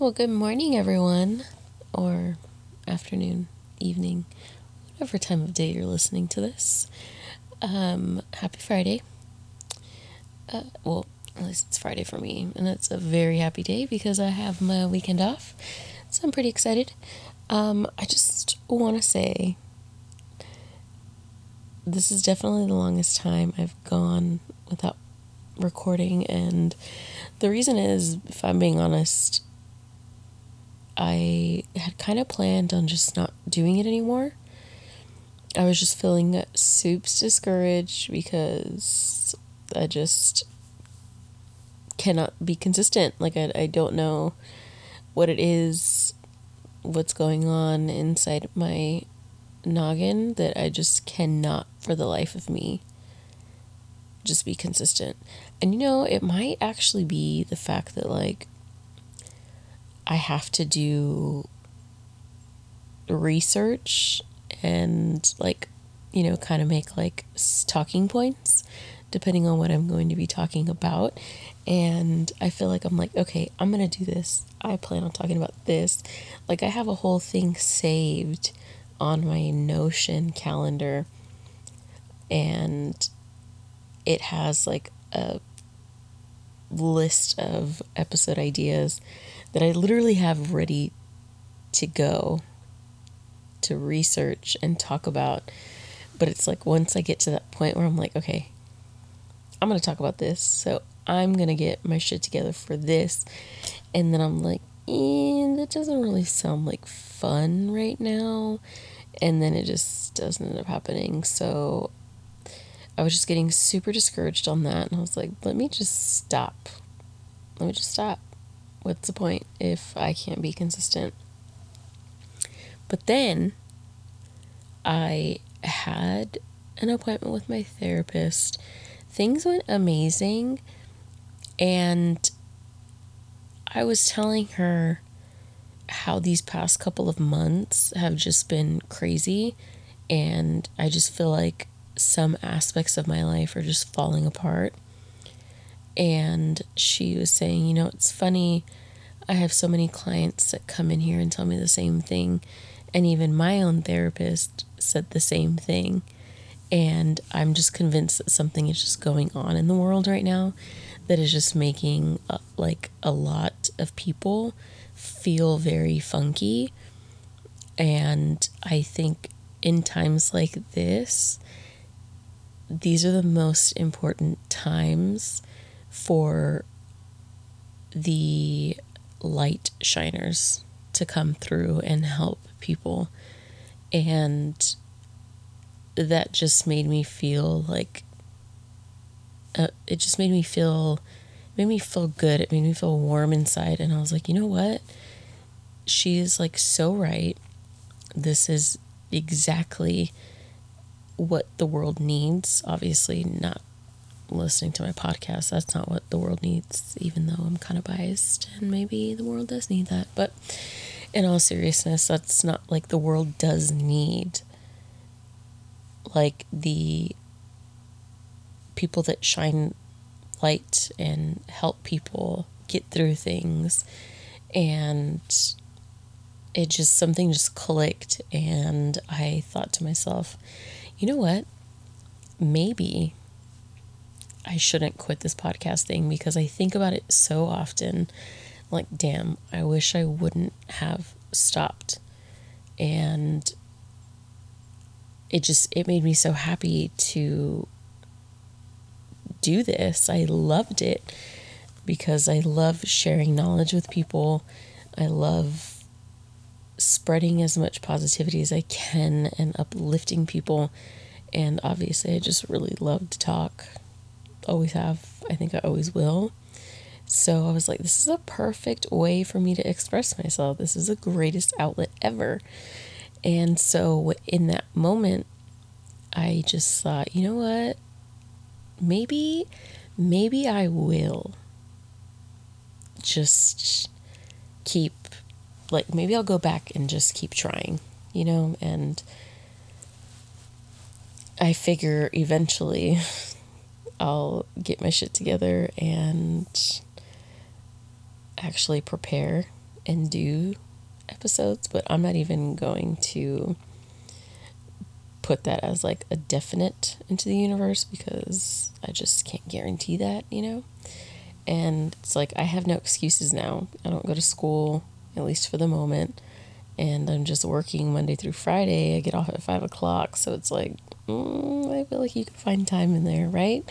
Well, good morning, everyone, or afternoon, evening, whatever time of day you're listening to this. Um, happy Friday. Uh, well, at least it's Friday for me, and it's a very happy day because I have my weekend off, so I'm pretty excited. Um, I just want to say this is definitely the longest time I've gone without recording, and the reason is, if I'm being honest, I had kind of planned on just not doing it anymore. I was just feeling soups discouraged because I just cannot be consistent. Like, I, I don't know what it is, what's going on inside my noggin that I just cannot, for the life of me, just be consistent. And you know, it might actually be the fact that, like, I have to do research and like you know kind of make like talking points depending on what I'm going to be talking about. And I feel like I'm like okay I'm going to do this. I plan on talking about this. Like I have a whole thing saved on my Notion calendar and it has like a list of episode ideas that I literally have ready to go to research and talk about. But it's like once I get to that point where I'm like, okay, I'm going to talk about this. So I'm going to get my shit together for this. And then I'm like, eh, that doesn't really sound like fun right now. And then it just doesn't end up happening. So I was just getting super discouraged on that. And I was like, let me just stop. Let me just stop what's the point if I can't be consistent? But then I had an appointment with my therapist. Things went amazing. And I was telling her how these past couple of months have just been crazy. And I just feel like some aspects of my life are just falling apart and she was saying, you know, it's funny. I have so many clients that come in here and tell me the same thing. And even my own therapist said the same thing. And I'm just convinced that something is just going on in the world right now that is just making uh, like a lot of people feel very funky. And I think in times like this, these are the most important times for the light shiners to come through and help people. And that just made me feel like uh, it just made me feel made me feel good. It made me feel warm inside and I was like, "You know what? She's like so right. This is exactly what the world needs. Obviously, not listening to my podcast. That's not what the world needs, even though I'm kind of biased and maybe the world does need that. But in all seriousness, that's not like the world does need like the people that shine light and help people get through things and it just something just clicked and I thought to myself, you know what? Maybe I shouldn't quit this podcast thing because I think about it so often. Like, damn, I wish I wouldn't have stopped. And it just it made me so happy to do this. I loved it because I love sharing knowledge with people. I love spreading as much positivity as I can and uplifting people. And obviously, I just really love to talk always have. I think I always will. So I was like, this is a perfect way for me to express myself. This is the greatest outlet ever. And so in that moment, I just thought, you know what? Maybe, maybe I will just keep, like, maybe I'll go back and just keep trying, you know? And I figure eventually I'll get my shit together and actually prepare and do episodes, but I'm not even going to put that as like a definite into the universe because I just can't guarantee that, you know? And it's like I have no excuses now. I don't go to school, at least for the moment. And I'm just working Monday through Friday. I get off at five o'clock. So it's like, mm, I feel like you can find time in there, right?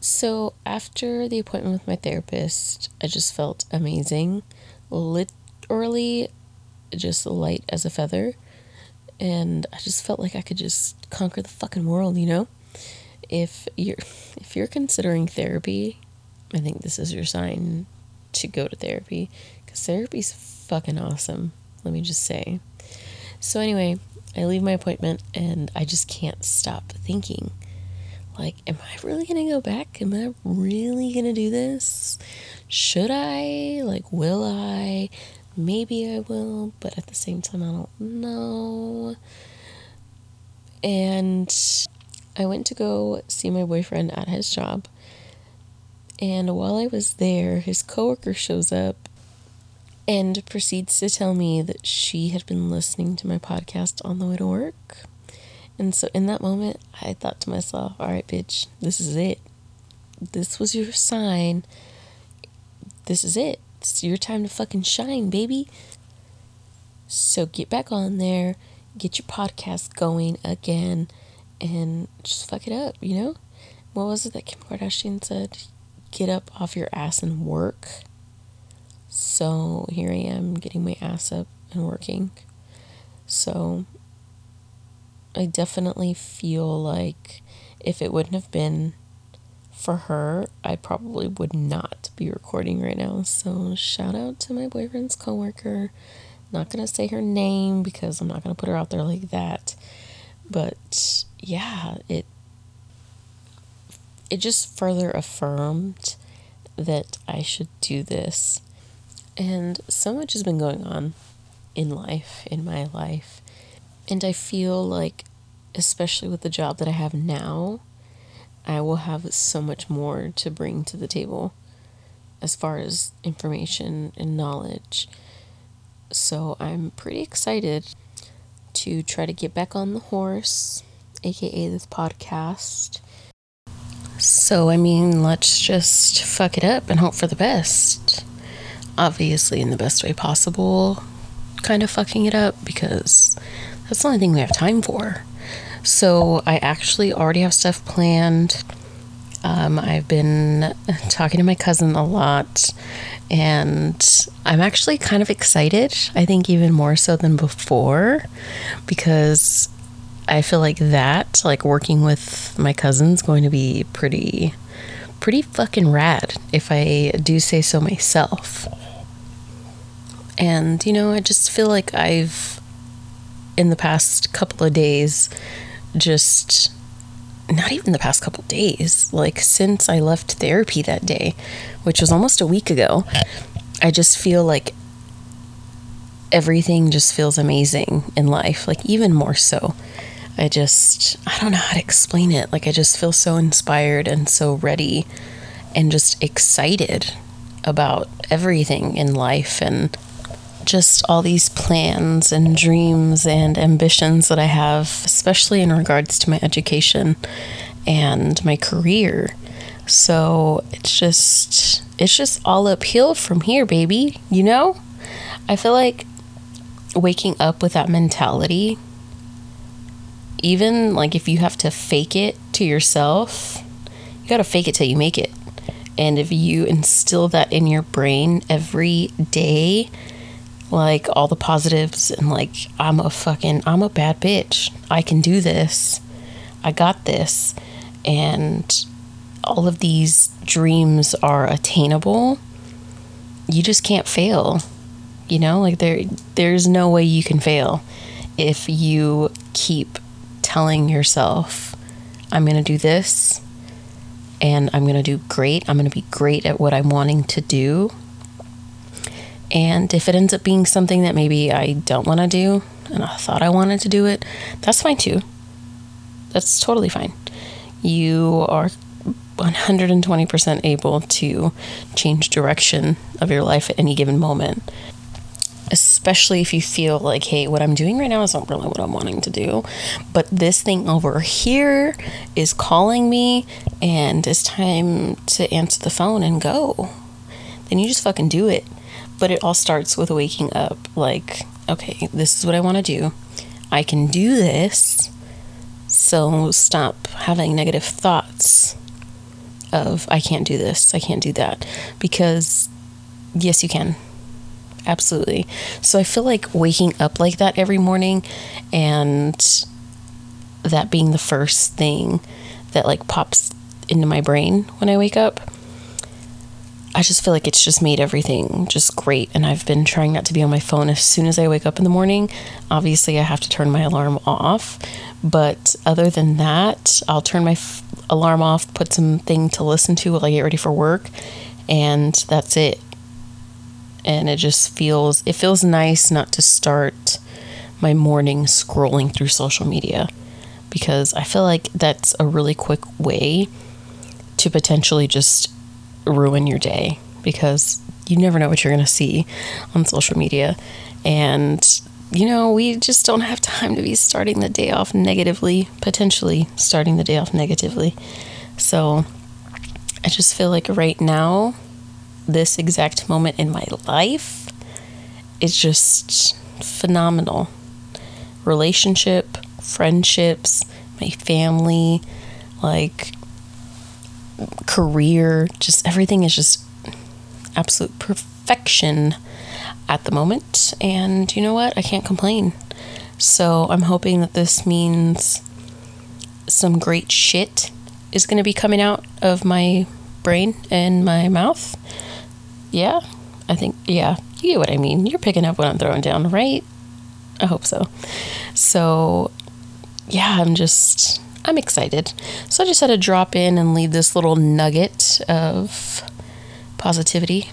So after the appointment with my therapist, I just felt amazing. Literally just light as a feather. And I just felt like I could just conquer the fucking world, you know? If you're if you're considering therapy, I think this is your sign to go to therapy cuz therapy's fucking awesome. Let me just say. So anyway, I leave my appointment and I just can't stop thinking like am I really going to go back? Am I really going to do this? Should I? Like will I? maybe I will, but at the same time, I don't know. And I went to go see my boyfriend at his job. And while I was there, his coworker shows up and proceeds to tell me that she had been listening to my podcast on the way to work. And so in that moment, I thought to myself, all right, bitch, this is it. This was your sign. This is it. It's your time to fucking shine, baby. So get back on there, get your podcast going again, and just fuck it up, you know? What was it that Kim Kardashian said? Get up off your ass and work. So here I am getting my ass up and working. So I definitely feel like if it wouldn't have been for her, I probably would not be recording right now. So, shout out to my boyfriend's coworker. Not gonna say her name because I'm not gonna put her out there like that. But yeah, it it just further affirmed that I should do this. And so much has been going on in life, in my life. And I feel like, especially with the job that I have now, I will have so much more to bring to the table as far as information and knowledge. So I'm pretty excited to try to get back on the horse, aka this podcast. So, I mean, let's just fuck it up and hope for the best. Obviously, in the best way possible, kind of fucking it up because that's the only thing we have time for. So I actually already have stuff planned. Um, I've been talking to my cousin a lot, and I'm actually kind of excited. I think even more so than before, because I feel like that, like working with my cousin's, going to be pretty, pretty fucking rad, if I do say so myself. And you know, I just feel like I've, in the past couple of days, just not even the past couple days, like since I left therapy that day, which was almost a week ago, I just feel like everything just feels amazing in life, like even more so. I just, I don't know how to explain it. Like, I just feel so inspired and so ready and just excited about everything in life. And just all these plans and dreams and ambitions that I have, especially in regards to my education and my career. So it's just it's just all uphill from here, baby. You know? I feel like waking up with that mentality even like if you have to fake it to yourself, you got to fake it till you make it. And if you instill that in your brain every day, like all the positives and like I'm a fucking I'm a bad bitch. I can do this. I got this. And all of these dreams are attainable. You just can't fail. You know, like there there's no way you can fail if you keep telling yourself I'm going to do this and I'm going to do great. I'm going to be great at what I'm wanting to do and if it ends up being something that maybe I don't want to do and I thought I wanted to do it, that's fine too. That's totally fine. You are 120% able to change direction of your life at any given moment. especially if you feel like, hey, what I'm doing right now is not really what I'm wanting to do. But this thing over here is calling me and it's time to answer the phone and go. Then you just fucking do it. But it all starts with waking up like, okay, this is what I want to do. I can do this. So stop having negative thoughts of, I can't do this, I can't do that. Because, yes, you can absolutely. So I feel like waking up like that every morning and that being the first thing that like pops into my brain when I wake up. I just feel like it's just made everything just great. And I've been trying not to be on my phone as soon as I wake up in the morning. Obviously, I have to turn my alarm off. But other than that, I'll turn my f- alarm off, put something to listen to while I get ready for work, and that's it and it just feels it feels nice not to start my morning scrolling through social media because I feel like that's a really quick way to potentially just ruin your day because you never know what you're going to see on social media and you know we just don't have time to be starting the day off negatively potentially starting the day off negatively so I just feel like right now this exact moment in my life is just phenomenal. Relationship, friendships, my family, like career, just everything is just absolute perfection at the moment. And you know what? I can't complain. So I'm hoping that this means some great shit is going to be coming out of my brain and my mouth. Yeah, I think, yeah, you get what I mean. You're picking up what I'm throwing down, right? I hope so. So, yeah, I'm just, I'm excited. So I just had to drop in and leave this little nugget of positivity.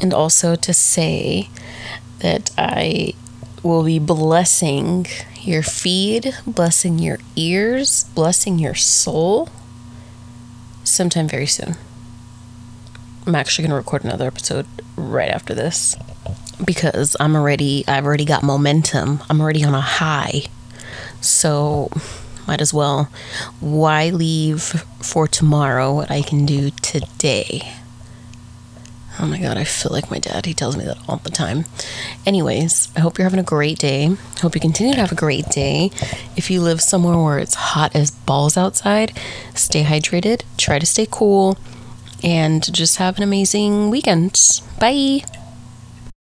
And also to say that I will be blessing your feed, blessing your ears, blessing your soul sometime very soon. I'm actually going to record another episode right after this because I'm already, I've already got momentum. I'm already on a high. So, might as well. Why leave for tomorrow what I can do today? Oh my god, I feel like my dad. He tells me that all the time. Anyways, I hope you're having a great day. Hope you continue to have a great day. If you live somewhere where it's hot as balls outside, stay hydrated, try to stay cool and just have an amazing weekend. Bye.